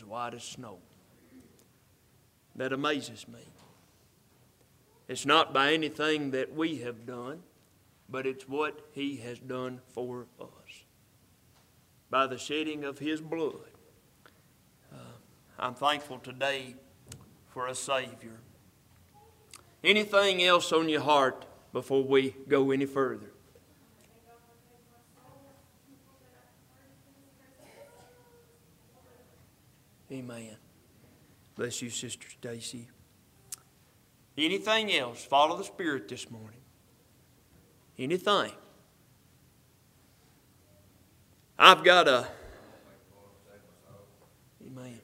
as white as snow. That amazes me. It's not by anything that we have done, but it's what He has done for us. By the shedding of His blood. Uh, I'm thankful today for a Savior. Anything else on your heart before we go any further? Amen. Bless you, Sister Stacy. Anything else? Follow the Spirit this morning. Anything. I've got a. Amen.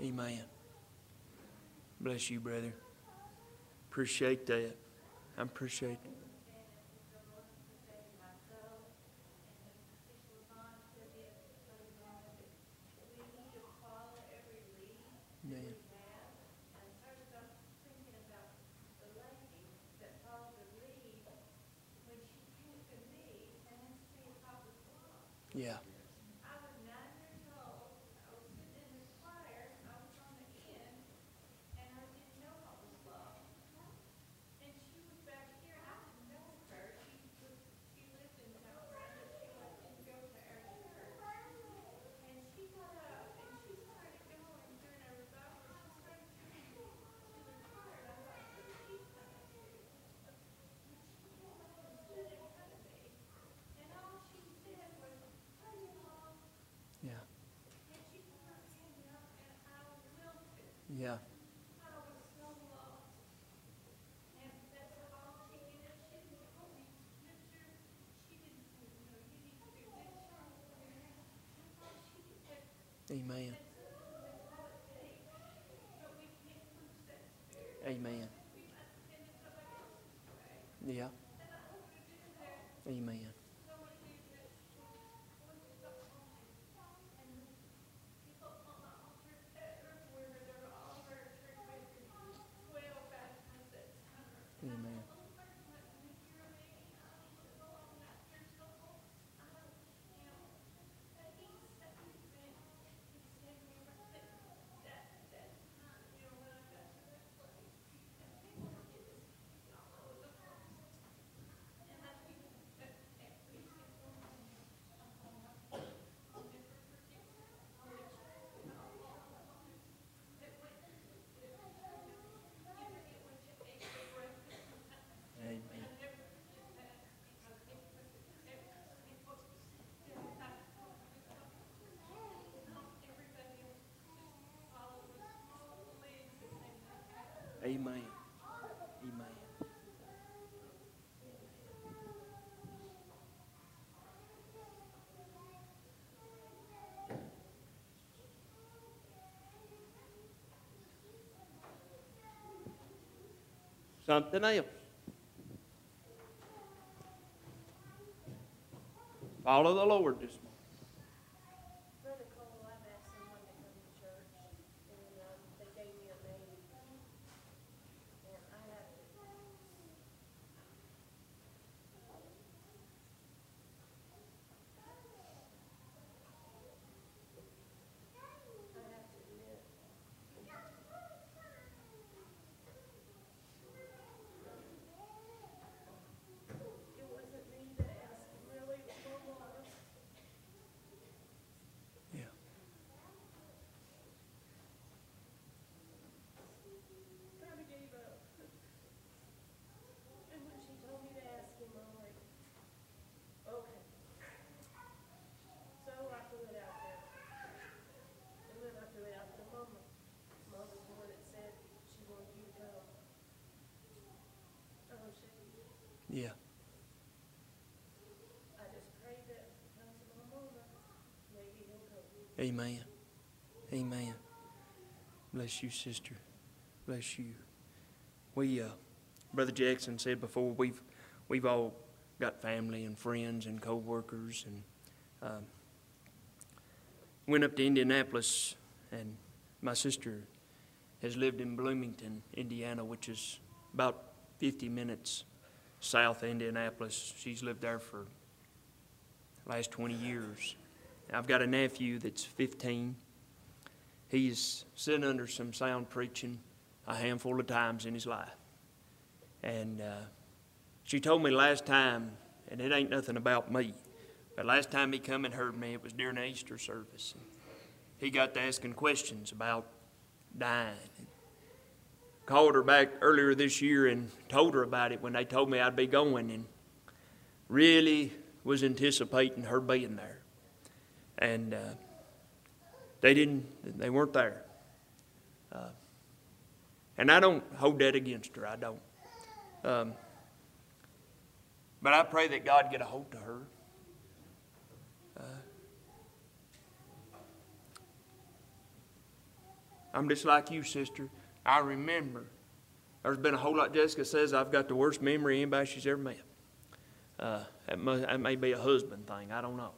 Amen. Bless you, brother. Appreciate that. I appreciate it. Amen. Yeah. Yeah. Yeah. Amen. Amen. Yeah. Amen. Amen. Amen. Amen. Amen. Something else. Follow the Lord this morning. Brother Cole, I've asked someone to come to church, and, um, they gave me a name. And I have to, I have to admit, it wasn't me that asked, him, really, it was my mom. Yeah. kind of gave up. And when she told me to ask him, I'm like, okay. So I threw it out there. And then I threw it out to Mama. Mama's the one that said she wanted you to go. Oh, she, Yeah. I just prayed that because of my mama, maybe he'll go. Amen. Amen. Bless you, sister. Bless you. We, uh, Brother Jackson said before, we've we've all got family and friends and co-workers, and um, went up to Indianapolis, and my sister has lived in Bloomington, Indiana, which is about 50 minutes south of Indianapolis. She's lived there for last 20 years. I've got a nephew that's 15. He's sitting under some sound preaching a handful of times in his life. And uh, she told me last time, and it ain't nothing about me, but last time he come and heard me, it was during the Easter service. He got to asking questions about dying. Called her back earlier this year and told her about it when they told me I'd be going, and really was anticipating her being there. And uh, they didn't, they weren't there. Uh, and I don't hold that against her, I don't. Um, but I pray that God get a hold to her. Uh, I'm just like you, sister. I remember. There's been a whole lot. Jessica says I've got the worst memory anybody she's ever met. Uh, that, may, that may be a husband thing. I don't know.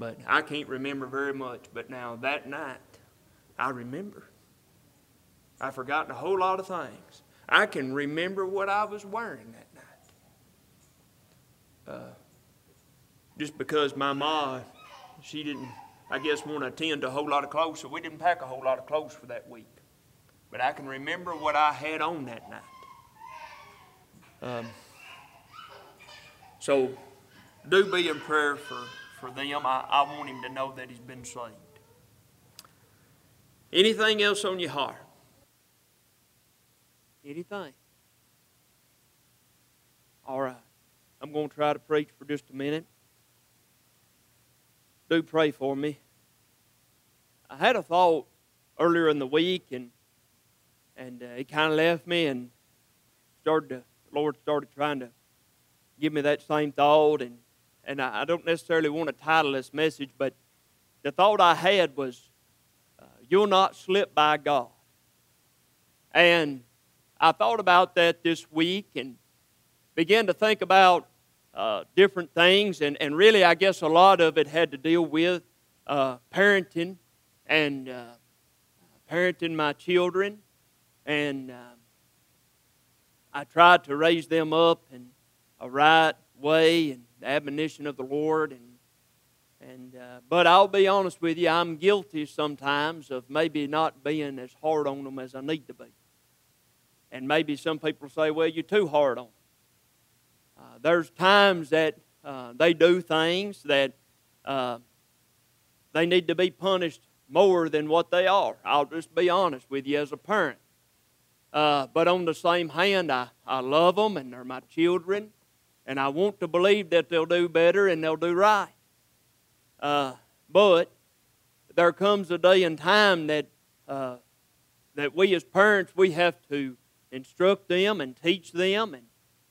But I can't remember very much. But now that night, I remember. I've forgotten a whole lot of things. I can remember what I was wearing that night. Uh, just because my ma, she didn't, I guess, want to attend a whole lot of clothes, so we didn't pack a whole lot of clothes for that week. But I can remember what I had on that night. Um, so do be in prayer for, for them. I, I want him to know that he's been saved. Anything else on your heart? Anything? All right. I'm going to try to preach for just a minute. Do pray for me. I had a thought earlier in the week, and and uh, it kind of left me, and started to, the Lord started trying to give me that same thought, and and I, I don't necessarily want to title this message, but the thought I had was, uh, "You'll not slip by God," and I thought about that this week and began to think about uh, different things, and, and really, I guess a lot of it had to deal with uh, parenting and uh, parenting my children. And um, I tried to raise them up in a right way and the admonition of the Lord. And, and, uh, but I'll be honest with you, I'm guilty sometimes of maybe not being as hard on them as I need to be. And maybe some people say, well, you're too hard on them. Uh, there's times that uh, they do things that uh, they need to be punished more than what they are. I'll just be honest with you as a parent. Uh, but on the same hand, I, I love them and they're my children, and I want to believe that they'll do better and they'll do right. Uh, but there comes a day and time that uh, that we as parents we have to instruct them and teach them, and,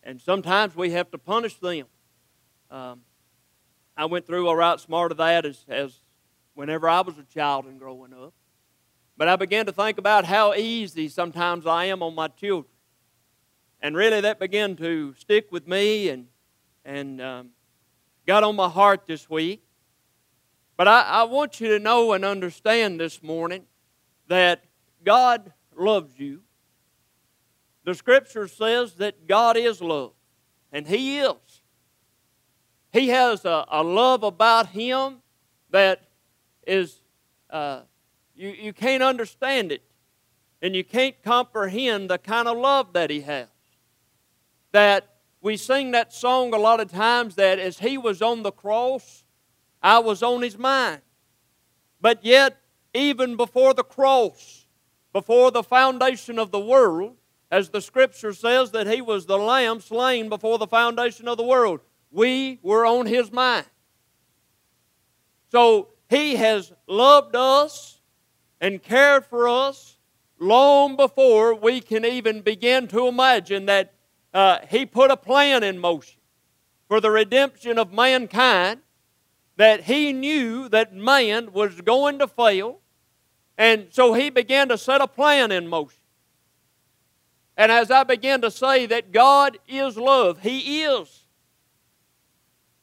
and sometimes we have to punish them. Um, I went through a right smart of that as, as whenever I was a child and growing up. But I began to think about how easy sometimes I am on my children. And really, that began to stick with me and, and um, got on my heart this week. But I, I want you to know and understand this morning that God loves you. The scripture says that God is love, and He is. He has a, a love about Him that is, uh, you, you can't understand it, and you can't comprehend the kind of love that He has. That we sing that song a lot of times that as He was on the cross, I was on His mind. But yet, even before the cross, before the foundation of the world, as the scripture says that he was the lamb slain before the foundation of the world. We were on his mind. So he has loved us and cared for us long before we can even begin to imagine that uh, he put a plan in motion for the redemption of mankind, that he knew that man was going to fail, and so he began to set a plan in motion. And as I began to say that God is love, He is.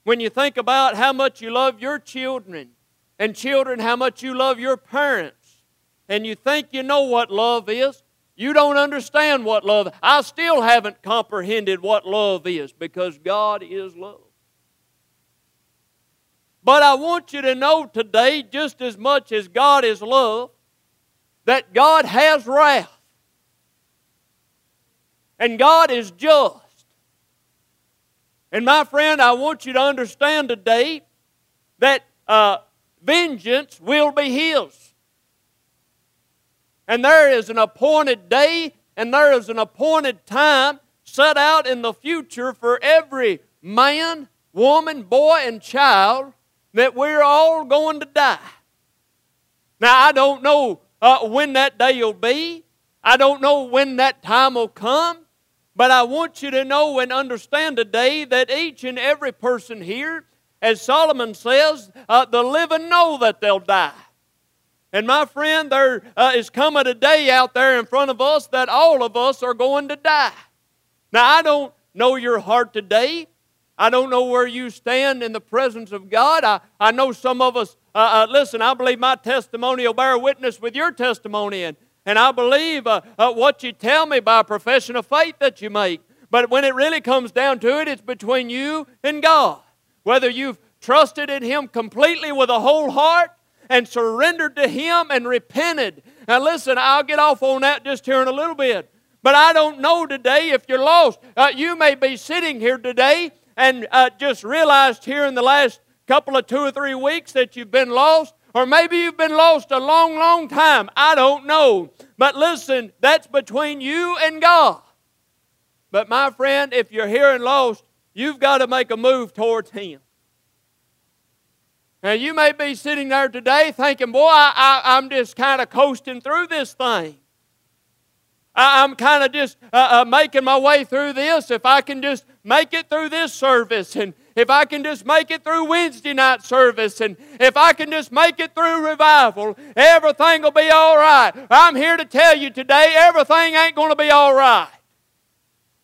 When you think about how much you love your children, and children, how much you love your parents, and you think you know what love is, you don't understand what love I still haven't comprehended what love is because God is love. But I want you to know today, just as much as God is love, that God has wrath. And God is just. And my friend, I want you to understand today that uh, vengeance will be His. And there is an appointed day and there is an appointed time set out in the future for every man, woman, boy, and child that we're all going to die. Now, I don't know uh, when that day will be. I don't know when that time will come. But I want you to know and understand today that each and every person here, as Solomon says, uh, the living know that they'll die. And my friend, there uh, is coming a day out there in front of us that all of us are going to die. Now, I don't know your heart today. I don't know where you stand in the presence of God. I, I know some of us, uh, uh, listen, I believe my testimony will bear witness with your testimony. And, and I believe uh, uh, what you tell me by a profession of faith that you make. But when it really comes down to it, it's between you and God. Whether you've trusted in Him completely with a whole heart and surrendered to Him and repented. Now, listen, I'll get off on that just here in a little bit. But I don't know today if you're lost. Uh, you may be sitting here today and uh, just realized here in the last couple of two or three weeks that you've been lost. Or maybe you've been lost a long, long time. I don't know. But listen, that's between you and God. But my friend, if you're here and lost, you've got to make a move towards Him. Now, you may be sitting there today thinking, boy, I, am just kind of coasting through this thing. I, am kind of just uh, uh, making my way through this. If I can just make it through this service and if I can just make it through Wednesday night service and if I can just make it through revival, everything will be all right. I'm here to tell you today, everything ain't going to be all right.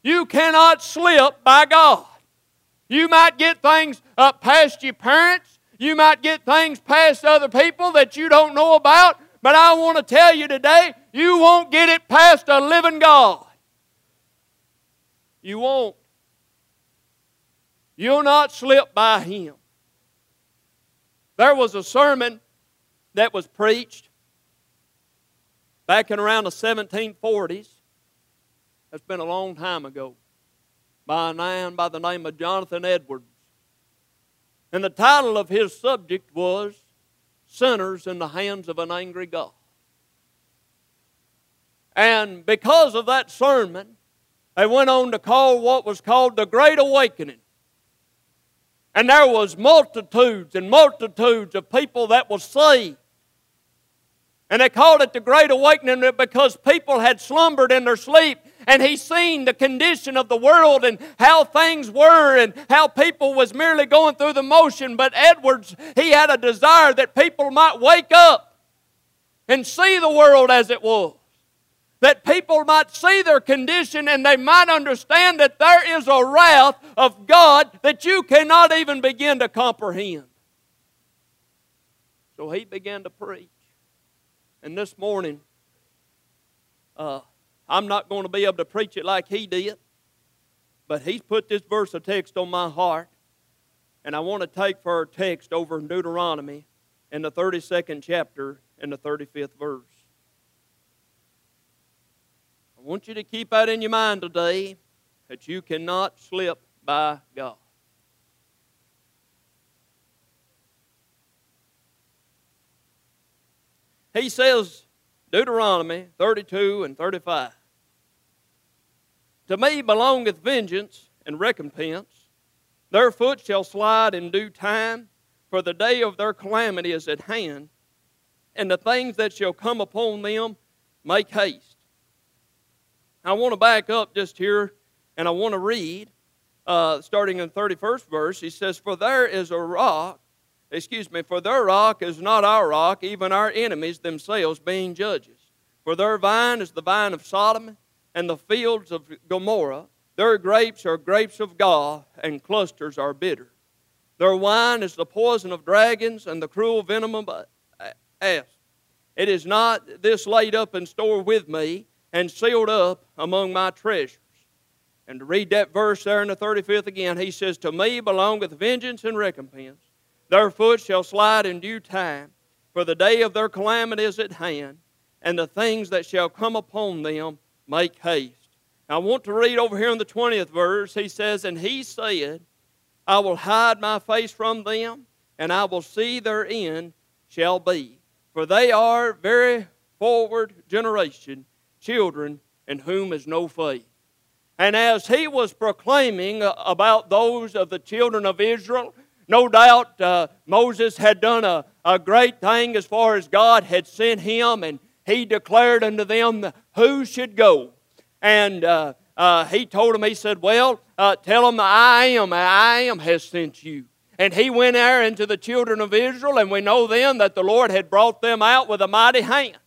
You cannot slip by God. You might get things up past your parents. You might get things past other people that you don't know about. But I want to tell you today, you won't get it past a living God. You won't. You'll not slip by him. There was a sermon that was preached back in around the 1740s. That's been a long time ago. By a man by the name of Jonathan Edwards. And the title of his subject was Sinners in the Hands of an Angry God. And because of that sermon, they went on to call what was called the Great Awakening. And there was multitudes and multitudes of people that was saved. And they called it the Great Awakening because people had slumbered in their sleep and he seen the condition of the world and how things were and how people was merely going through the motion. But Edwards, he had a desire that people might wake up and see the world as it was that people might see their condition and they might understand that there is a wrath of God that you cannot even begin to comprehend. So he began to preach. And this morning, uh, I'm not going to be able to preach it like he did, but he's put this verse of text on my heart. And I want to take for our text over in Deuteronomy in the 32nd chapter and the 35th verse. I want you to keep that in your mind today that you cannot slip by God. He says, Deuteronomy 32 and 35. To me belongeth vengeance and recompense. Their foot shall slide in due time, for the day of their calamity is at hand, and the things that shall come upon them make haste. I want to back up just here and I want to read, uh, starting in the 31st verse. He says, For there is a rock, excuse me, for their rock is not our rock, even our enemies themselves being judges. For their vine is the vine of Sodom and the fields of Gomorrah. Their grapes are grapes of gall, and clusters are bitter. Their wine is the poison of dragons and the cruel venom of uh, asps. It is not this laid up in store with me and sealed up among my treasures. And to read that verse there in the 35th again, he says, To me belongeth vengeance and recompense. their foot shall slide in due time, for the day of their calamity is at hand, and the things that shall come upon them make haste. I want to read over here in the 20th verse. He says, And he said, I will hide my face from them, and I will see their end shall be. For they are very forward generation, children in whom is no faith. And as he was proclaiming about those of the children of Israel, no doubt uh, Moses had done a, a great thing as far as God had sent him, and he declared unto them who should go. And uh, uh, he told him, he said, Well, uh, tell them I am, I am has sent you. And he went there into the children of Israel, and we know then that the Lord had brought them out with a mighty hand.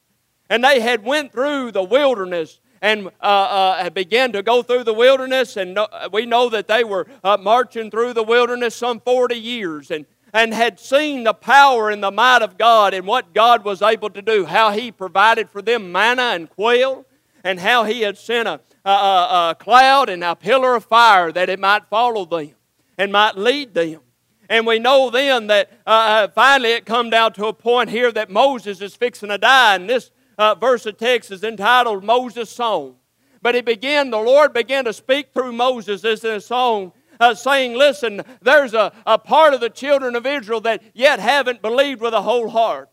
And they had went through the wilderness and uh, uh, began to go through the wilderness, and we know that they were uh, marching through the wilderness some 40 years and, and had seen the power and the might of God and what God was able to do, how He provided for them manna and quail, and how He had sent a, a, a cloud and a pillar of fire that it might follow them and might lead them. And we know then that uh, uh finally it come down to a point here that Moses is fixing to die, and this uh, verse of text is entitled Moses' Song. But he began, the Lord began to speak through Moses as in a song, uh, saying, Listen, there's a, a part of the children of Israel that yet haven't believed with a whole heart.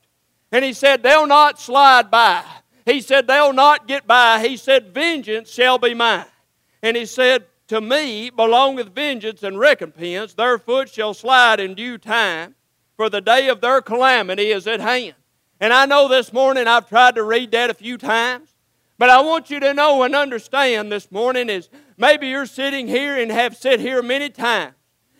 And he said, They'll not slide by. He said, They'll not get by. He said, Vengeance shall be mine. And he said, To me belongeth vengeance and recompense. Their foot shall slide in due time, for the day of their calamity is at hand. And I know this morning I've tried to read that a few times, but I want you to know and understand this morning is maybe you're sitting here and have sat here many times,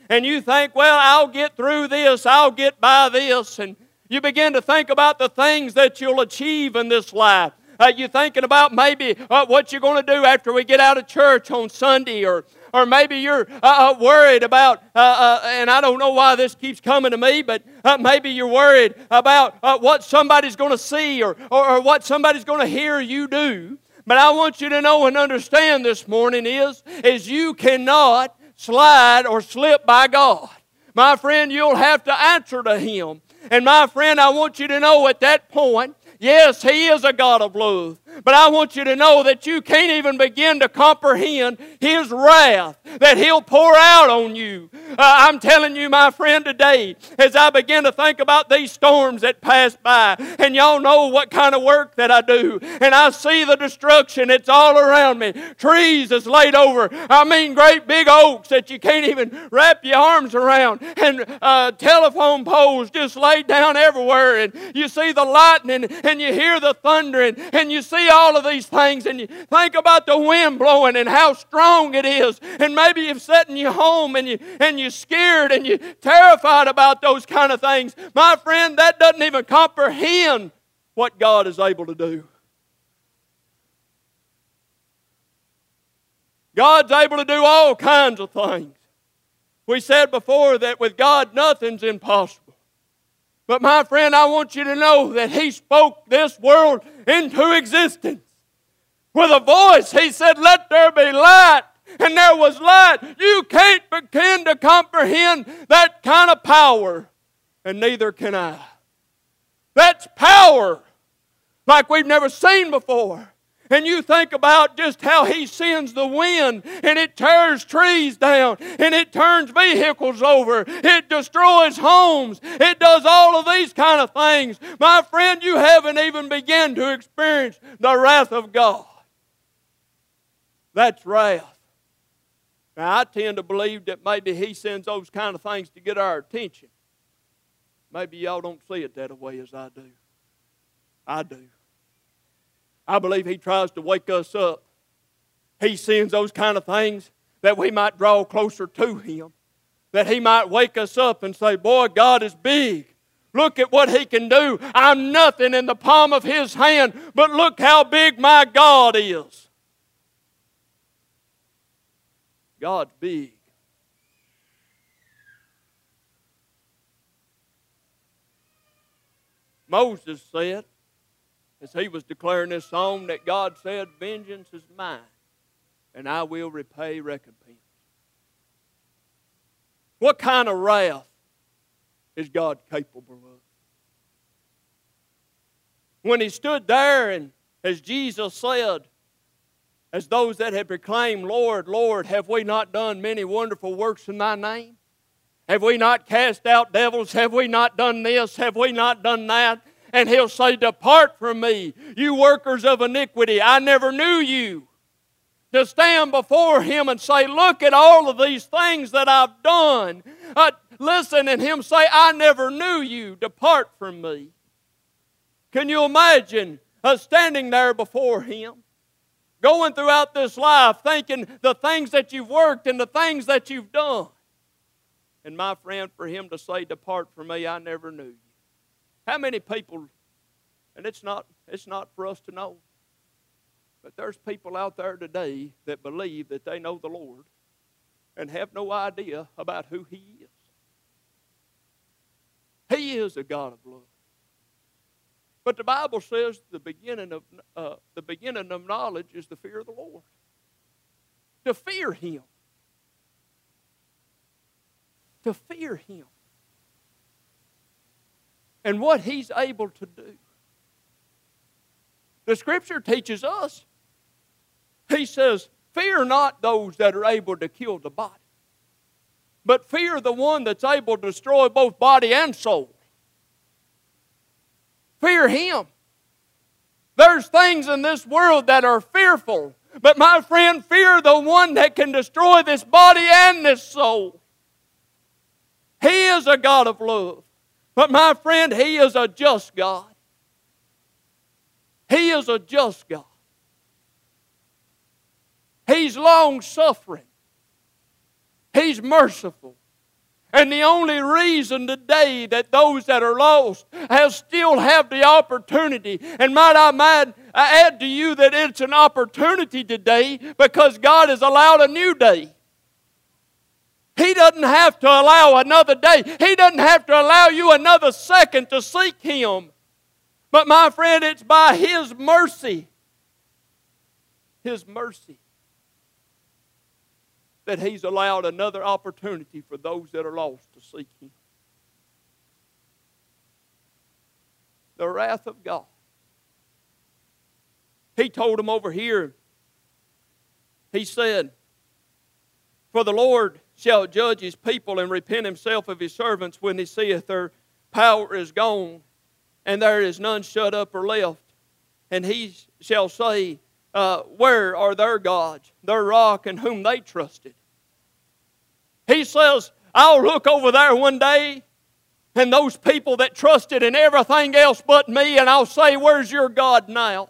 and you think, well, I'll get through this, I'll get by this, and you begin to think about the things that you'll achieve in this life. Uh, you're thinking about maybe uh, what you're going to do after we get out of church on Sunday, or or maybe you're uh, uh, worried about, uh, uh, and I don't know why this keeps coming to me, but maybe you're worried about what somebody's going to see or, or, or what somebody's going to hear you do. But I want you to know and understand this morning is, is you cannot slide or slip by God. My friend, you'll have to answer to Him. And my friend, I want you to know at that point, yes, He is a God of love. But I want you to know that you can't even begin to comprehend His wrath that He'll pour out on you. Uh, I'm telling you, my friend, today, as I begin to think about these storms that pass by, and y'all know what kind of work that I do, and I see the destruction, it's all around me. Trees is laid over. I mean, great big oaks that you can't even wrap your arms around, and uh, telephone poles just laid down everywhere, and you see the lightning, and you hear the thundering, and you see see all of these things and you think about the wind blowing and how strong it is, and maybe you've sat in your home and you and you're scared and you're terrified about those kind of things, my friend, that doesn't even comprehend what God is able to do. God's able to do all kinds of things. We said before that with God nothing's impossible. But my friend, I want you to know that He spoke this world into existence. With a voice, He said, Let there be light. And there was light. You can't begin to comprehend that kind of power, and neither can I. That's power like we've never seen before and you think about just how he sends the wind and it tears trees down and it turns vehicles over, it destroys homes, it does all of these kind of things. My friend, you haven't even begun to experience the wrath of God. That's wrath. Now, I tend to believe that maybe he sends those kind of things to get our attention. Maybe y'all don't see it that way as I do. I do. I believe He tries to wake us up. He sends those kind of things that we might draw closer to Him, that He might wake us up and say, Boy, God is big. Look at what He can do. I'm nothing in the palm of His hand, but look how big my God is. God's big. Moses said, as he was declaring this song that God said, Vengeance is mine, and I will repay recompense. What kind of wrath is God capable of. When he stood there, and as Jesus said, as those that had proclaimed, Lord, Lord, have we not done many wonderful works in thy name? Have we not cast out devils? Have we not done this? Have we not done that? And he'll say, Depart from me, you workers of iniquity. I never knew you. To stand before him and say, Look at all of these things that I've done. Uh, listen, and him say, I never knew you. Depart from me. Can you imagine us standing there before him? Going throughout this life thinking the things that you've worked and the things that you've done. And my friend, for him to say, Depart from me, I never knew you. How many people, and it's not, it's not for us to know, but there's people out there today that believe that they know the Lord and have no idea about who He is. He is a God of love. But the Bible says the beginning of uh, the beginning of knowledge is the fear of the Lord. To fear Him. To fear Him. And what He's able to do. The Scripture teaches us. He says, "Fear not those that are able to kill the body, but fear the one that's able to destroy both body and soul." Fear Him. There's things in this world that are fearful, but my friend, fear the one that can destroy this body and this soul. He is a God of love, but my friend, He is a just God. He is a just God. He's long suffering. He's merciful. And the only reason today that those that are lost have still have the opportunity, and might I might add to you that it's an opportunity today because God has allowed a new day. He doesn't have to allow another day. He doesn't have to allow you another second to seek Him. But my friend, it's by His mercy. His mercy that He's allowed another opportunity for those that are lost to seek Him. The wrath of God. He told them over here, He said, For the Lord shall judge His people and repent Himself of His servants when He seeth their power is gone and there is none shut up or left. And He shall say, uh, where are their gods, their rock, in whom they trusted? He says, I'll look over there one day and those people that trusted in everything else but me, and I'll say, Where's your God now?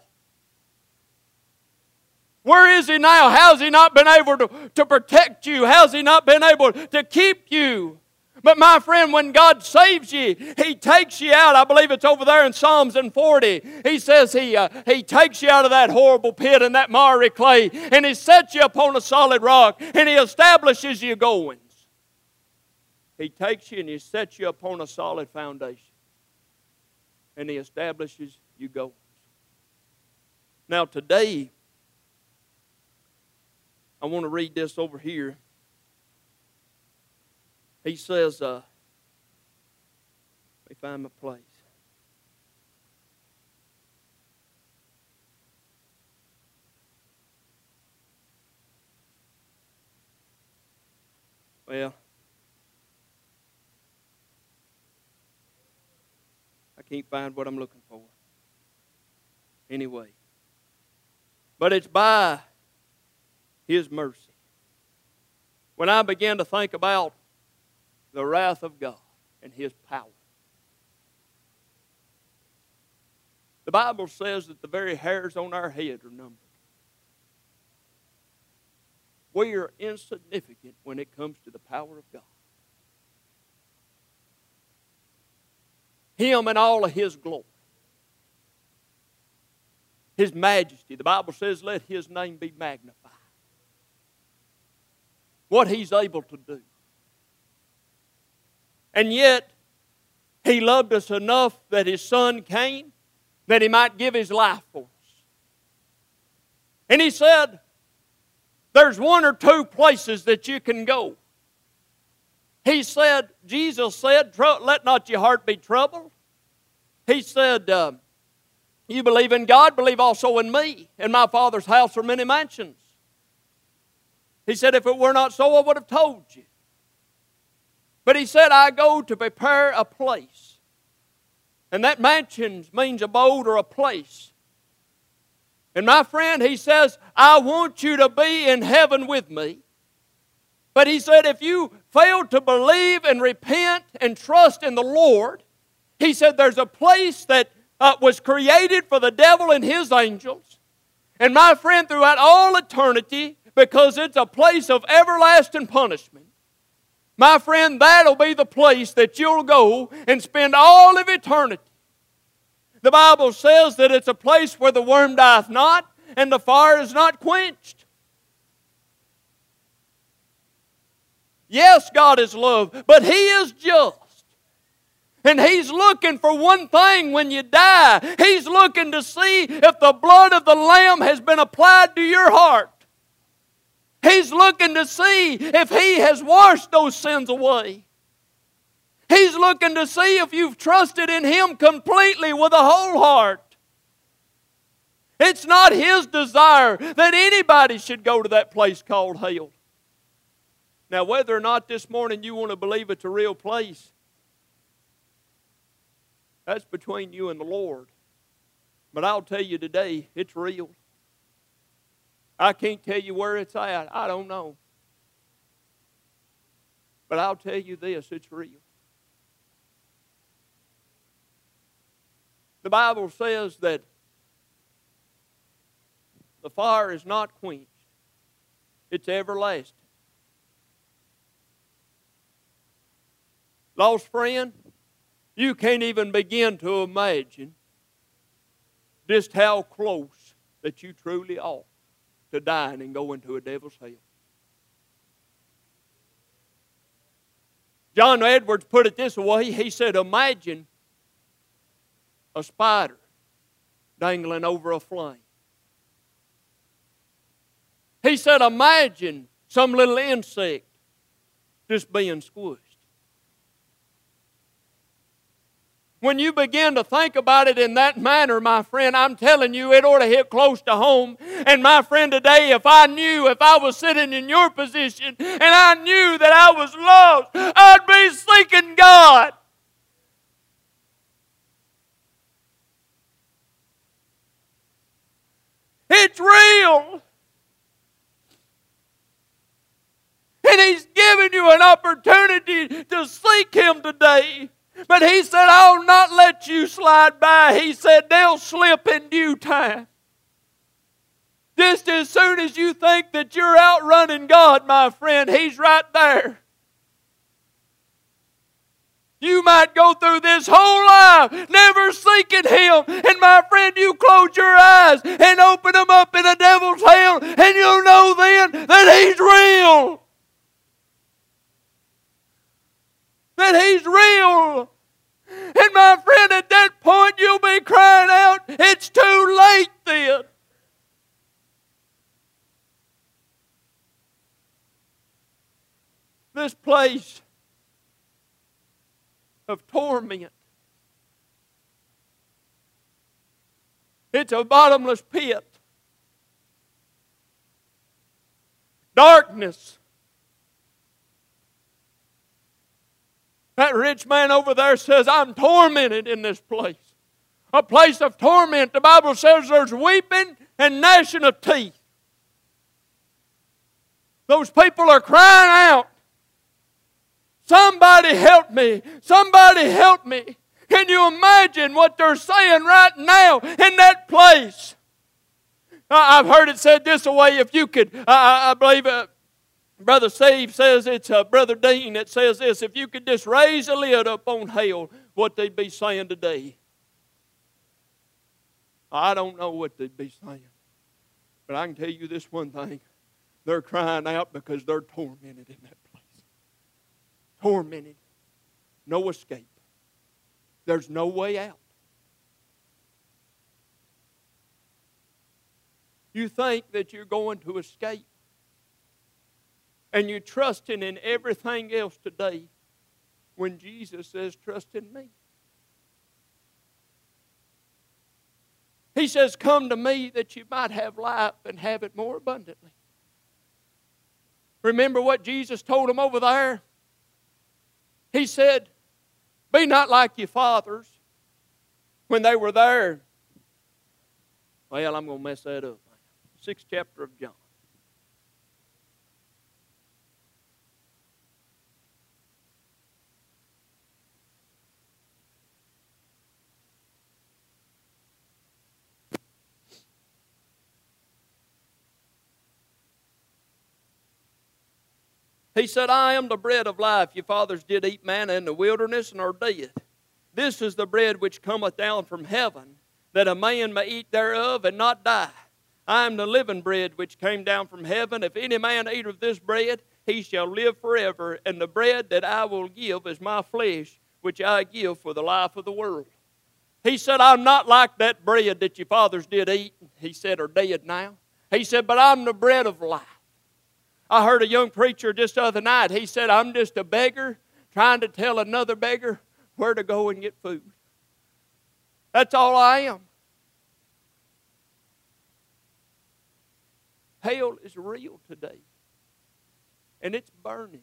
Where is he now? How's he not been able to, to protect you? How's he not been able to keep you? But my friend, when God saves you, He takes you out. I believe it's over there in Psalms and 40. He says He, uh, he takes you out of that horrible pit and that miry clay, and He sets you upon a solid rock, and He establishes your goings. He takes you and He sets you upon a solid foundation, and He establishes your goings. Now, today, I want to read this over here he says, uh, let me find my place. Well, I can't find what I'm looking for. Anyway, but it's by His mercy. When I began to think about the wrath of God and His power. The Bible says that the very hairs on our head are numbered. We are insignificant when it comes to the power of God. Him and all of His glory. His majesty. The Bible says, let His name be magnified. What He's able to do. And yet, He loved us enough that His Son came that He might give His life for us. And He said, There's one or two places that you can go. He said, Jesus said, Let not your heart be troubled. He said, uh, You believe in God, believe also in me. In my Father's house are many mansions. He said, If it were not so, I would have told you. But he said, I go to prepare a place. And that mansion means abode or a place. And my friend, he says, I want you to be in heaven with me. But he said, if you fail to believe and repent and trust in the Lord, he said, there's a place that uh, was created for the devil and his angels. And my friend, throughout all eternity, because it's a place of everlasting punishment, my friend, that'll be the place that you'll go and spend all of eternity. The Bible says that it's a place where the worm dieth not and the fire is not quenched. Yes, God is love, but He is just. And He's looking for one thing when you die. He's looking to see if the blood of the Lamb has been applied to your heart. He's looking to see if He has washed those sins away. He's looking to see if you've trusted in Him completely with a whole heart. It's not His desire that anybody should go to that place called hell. Now, whether or not this morning you want to believe it's a real place, that's between you and the Lord. But I'll tell you today, it's real. I can't tell you where it's at. I don't know. But I'll tell you this it's real. The Bible says that the fire is not quenched, it's everlasting. Lost friend, you can't even begin to imagine just how close that you truly are to dying and go into a devil's hell. John Edwards put it this way he said, Imagine a spider dangling over a flame. He said, Imagine some little insect just being squished. When you begin to think about it in that manner, my friend, I'm telling you, it ought to hit close to home. And my friend, today, if I knew, if I was sitting in your position and I knew that I was lost, I'd be seeking God. It's real. And He's given you an opportunity to seek Him today. But he said, I'll not let you slide by. He said, they'll slip in due time. Just as soon as you think that you're outrunning God, my friend, He's right there. You might go through this whole life never seeking Him. And my friend, you close your eyes and open them up in a devil's hell, and you'll know then that He's real. That He's real. And my friend, at that point, you'll be crying out, It's too late then. This place of torment. It's a bottomless pit. Darkness That rich man over there says, I'm tormented in this place. A place of torment. The Bible says there's weeping and gnashing of teeth. Those people are crying out, Somebody help me! Somebody help me! Can you imagine what they're saying right now in that place? I've heard it said this way if you could, I, I believe uh, Brother Steve says it's uh, Brother Dean that says this if you could just raise a lid up on hell, what they'd be saying today. I don't know what they'd be saying. But I can tell you this one thing. They're crying out because they're tormented in that place. Tormented. No escape. There's no way out. You think that you're going to escape and you're trusting in everything else today when Jesus says, Trust in me. He says, Come to me that you might have life and have it more abundantly. Remember what Jesus told them over there? He said, Be not like your fathers when they were there. Well, I'm going to mess that up. Sixth chapter of John. He said, I am the bread of life. Your fathers did eat manna in the wilderness and are dead. This is the bread which cometh down from heaven, that a man may eat thereof and not die. I am the living bread which came down from heaven. If any man eat of this bread, he shall live forever. And the bread that I will give is my flesh, which I give for the life of the world. He said, I'm not like that bread that your fathers did eat, he said, are dead now. He said, but I'm the bread of life. I heard a young preacher just the other night. He said, I'm just a beggar trying to tell another beggar where to go and get food. That's all I am. Hell is real today, and it's burning.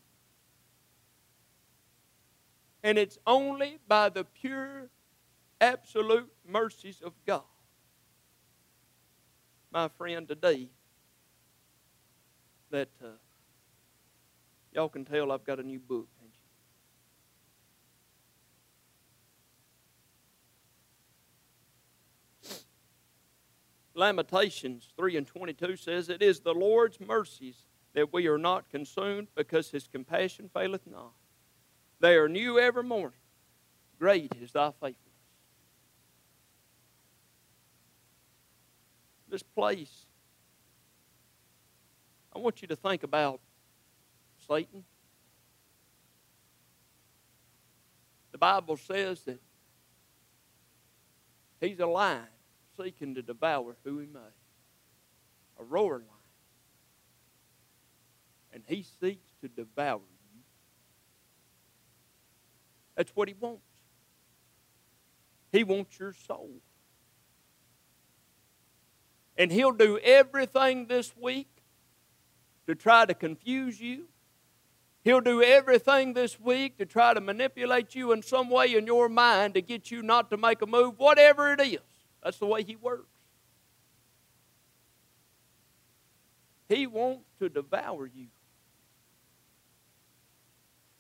And it's only by the pure, absolute mercies of God, my friend, today that uh, y'all can tell I've got a new book? Lamentations 3 and 22 says, It is the Lord's mercies that we are not consumed because his compassion faileth not. They are new every morning. Great is thy faithfulness. This place I want you to think about Satan. The Bible says that he's a lion seeking to devour who he may, a roaring lion. And he seeks to devour you. That's what he wants. He wants your soul. And he'll do everything this week to try to confuse you. He'll do everything this week to try to manipulate you in some way in your mind to get you not to make a move, whatever it is. That's the way he works. He wants to devour you.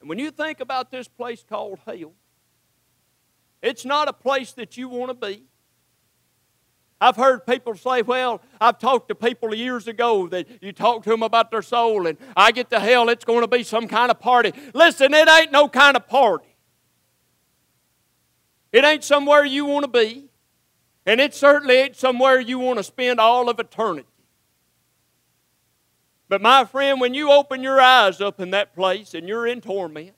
And when you think about this place called hell, it's not a place that you want to be. I've heard people say, well, I've talked to people years ago that you talk to them about their soul, and I get to hell, it's going to be some kind of party. Listen, it ain't no kind of party. It ain't somewhere you want to be, and it certainly ain't somewhere you want to spend all of eternity. But my friend, when you open your eyes up in that place and you're in torment,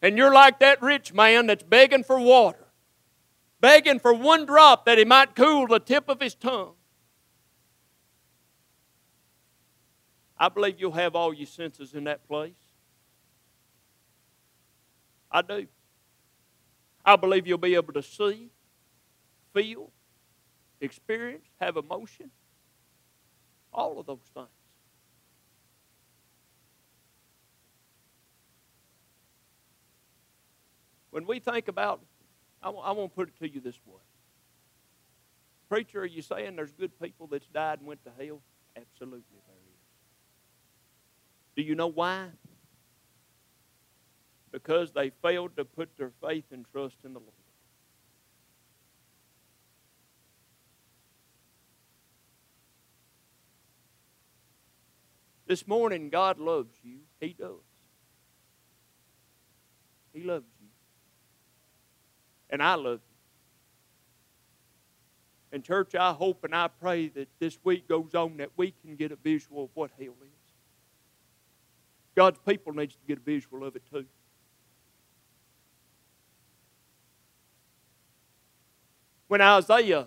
and you're like that rich man that's begging for water, begging for one drop that he might cool the tip of his tongue. I believe you'll have all your senses in that place. I do. I believe you'll be able to see, feel, experience, have emotion. All of those things. When we think about I, I want to put it to you this way. Preacher, are you saying there's good people that's died and went to hell? Absolutely, there is. Do you know why? Because they failed to put their faith and trust in the Lord. This morning, God loves you. He does. He loves you. And I love you. And, church, I hope and I pray that this week goes on that we can get a visual of what hell is. God's people needs to get a visual of it too. When Isaiah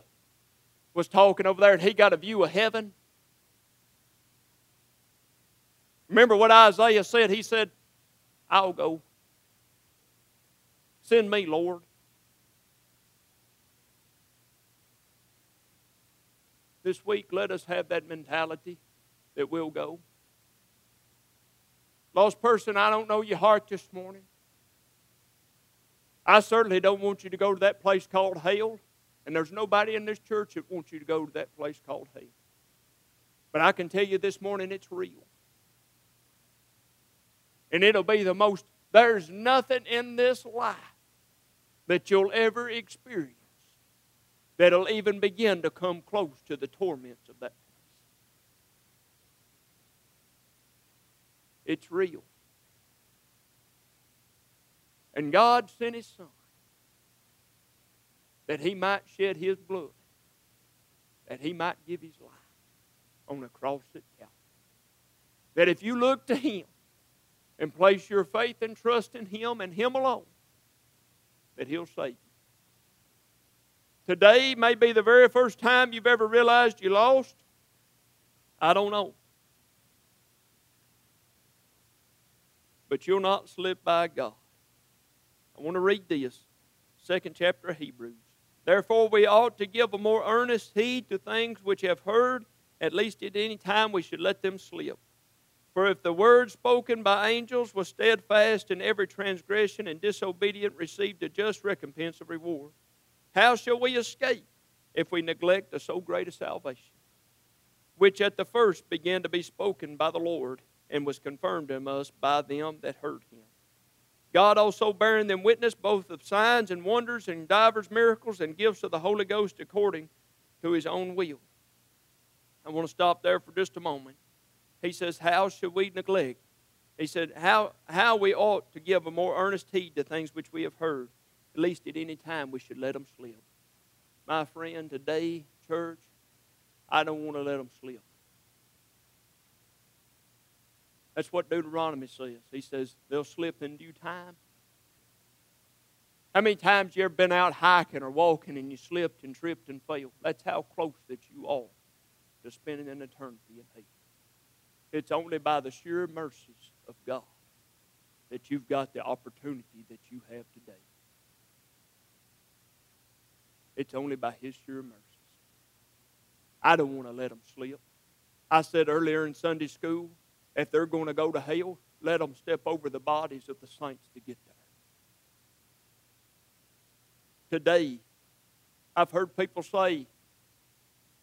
was talking over there and he got a view of heaven, Remember what Isaiah said? He said, I'll go. Send me, Lord. This week, let us have that mentality that we'll go. Lost person, I don't know your heart this morning. I certainly don't want you to go to that place called hell, and there's nobody in this church that wants you to go to that place called hell. But I can tell you this morning it's real. And it'll be the most, there's nothing in this life that you'll ever experience that'll even begin to come close to the torments of that place. It's real. And God sent His Son that He might shed His blood, that He might give His life on a cross at Calvary. That if you look to Him and place your faith and trust in Him and Him alone, that He'll save you. Today may be the very first time you've ever realized you lost. I don't know. But you'll not slip by God. I want to read this, second chapter of Hebrews. Therefore, we ought to give a more earnest heed to things which have heard, at least at any time we should let them slip. For if the word spoken by angels was steadfast, and every transgression and disobedient received a just recompense of reward, how shall we escape if we neglect a so great a salvation, which at the first began to be spoken by the Lord, and was confirmed in us by them that heard him? God also bearing them witness both of signs and wonders and divers miracles and gifts of the Holy Ghost according to his own will. I want to stop there for just a moment. He says, How should we neglect? He said, How, how we ought to give a more earnest heed to things which we have heard. At least at any time we should let them slip. My friend, today, church, I don't want to let them slip. That's what Deuteronomy says. He says they'll slip in due time. How many times you ever been out hiking or walking and you slipped and tripped and fell? That's how close that you are to spending an eternity in hell. It's only by the sure mercies of God that you've got the opportunity that you have today. It's only by His sure mercies. I don't want to let them slip. I said earlier in Sunday school, if they're going to go to hell, let them step over the bodies of the saints to get there. Today, I've heard people say,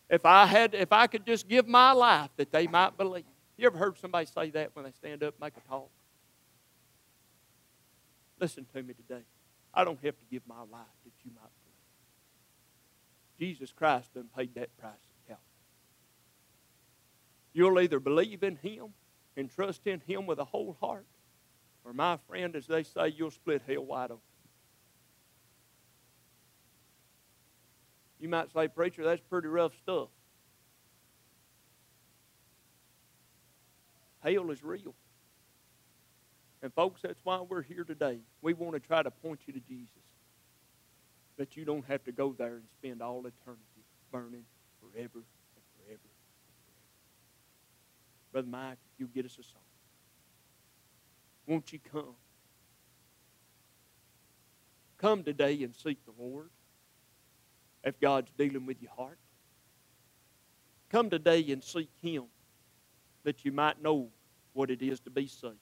if I had if I could just give my life that they might believe. You ever heard somebody say that when they stand up make a talk? Listen to me today. I don't have to give my life that you might believe. Jesus Christ done paid that price at Calvary. You'll either believe in Him and trust in Him with a whole heart, or my friend, as they say, you'll split hell wide open. You might say, Preacher, that's pretty rough stuff. Hell is real. And, folks, that's why we're here today. We want to try to point you to Jesus. That you don't have to go there and spend all eternity burning forever and forever and forever. Brother Mike, you get us a song. Won't you come? Come today and seek the Lord if God's dealing with your heart. Come today and seek Him that you might know what it is to be saved.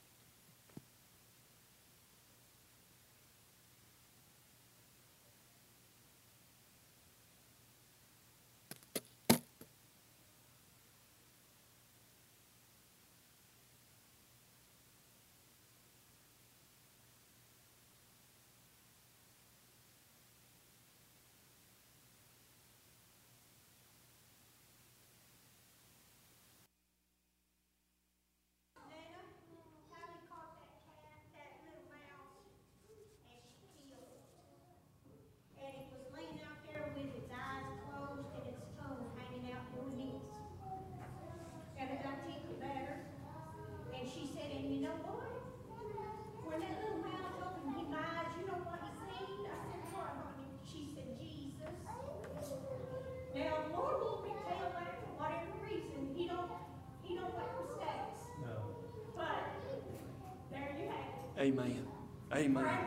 Amen. Amen.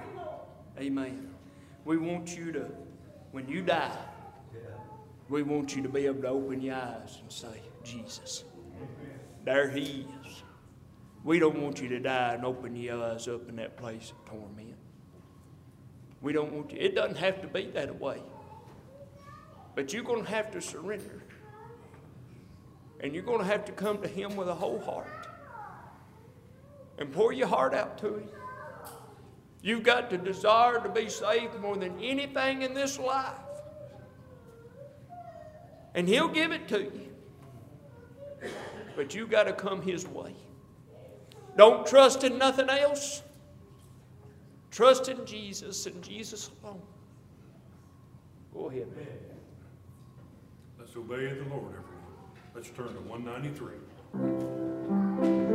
Amen. We want you to, when you die, we want you to be able to open your eyes and say, Jesus, there He is. We don't want you to die and open your eyes up in that place of torment. We don't want you, it doesn't have to be that way. But you're going to have to surrender. And you're going to have to come to Him with a whole heart. And pour your heart out to Him. You've got to desire to be saved more than anything in this life. And He'll give it to you. But you've got to come His way. Don't trust in nothing else. Trust in Jesus and Jesus alone. Go ahead. Let's obey the Lord, everyone. Let's turn to 193.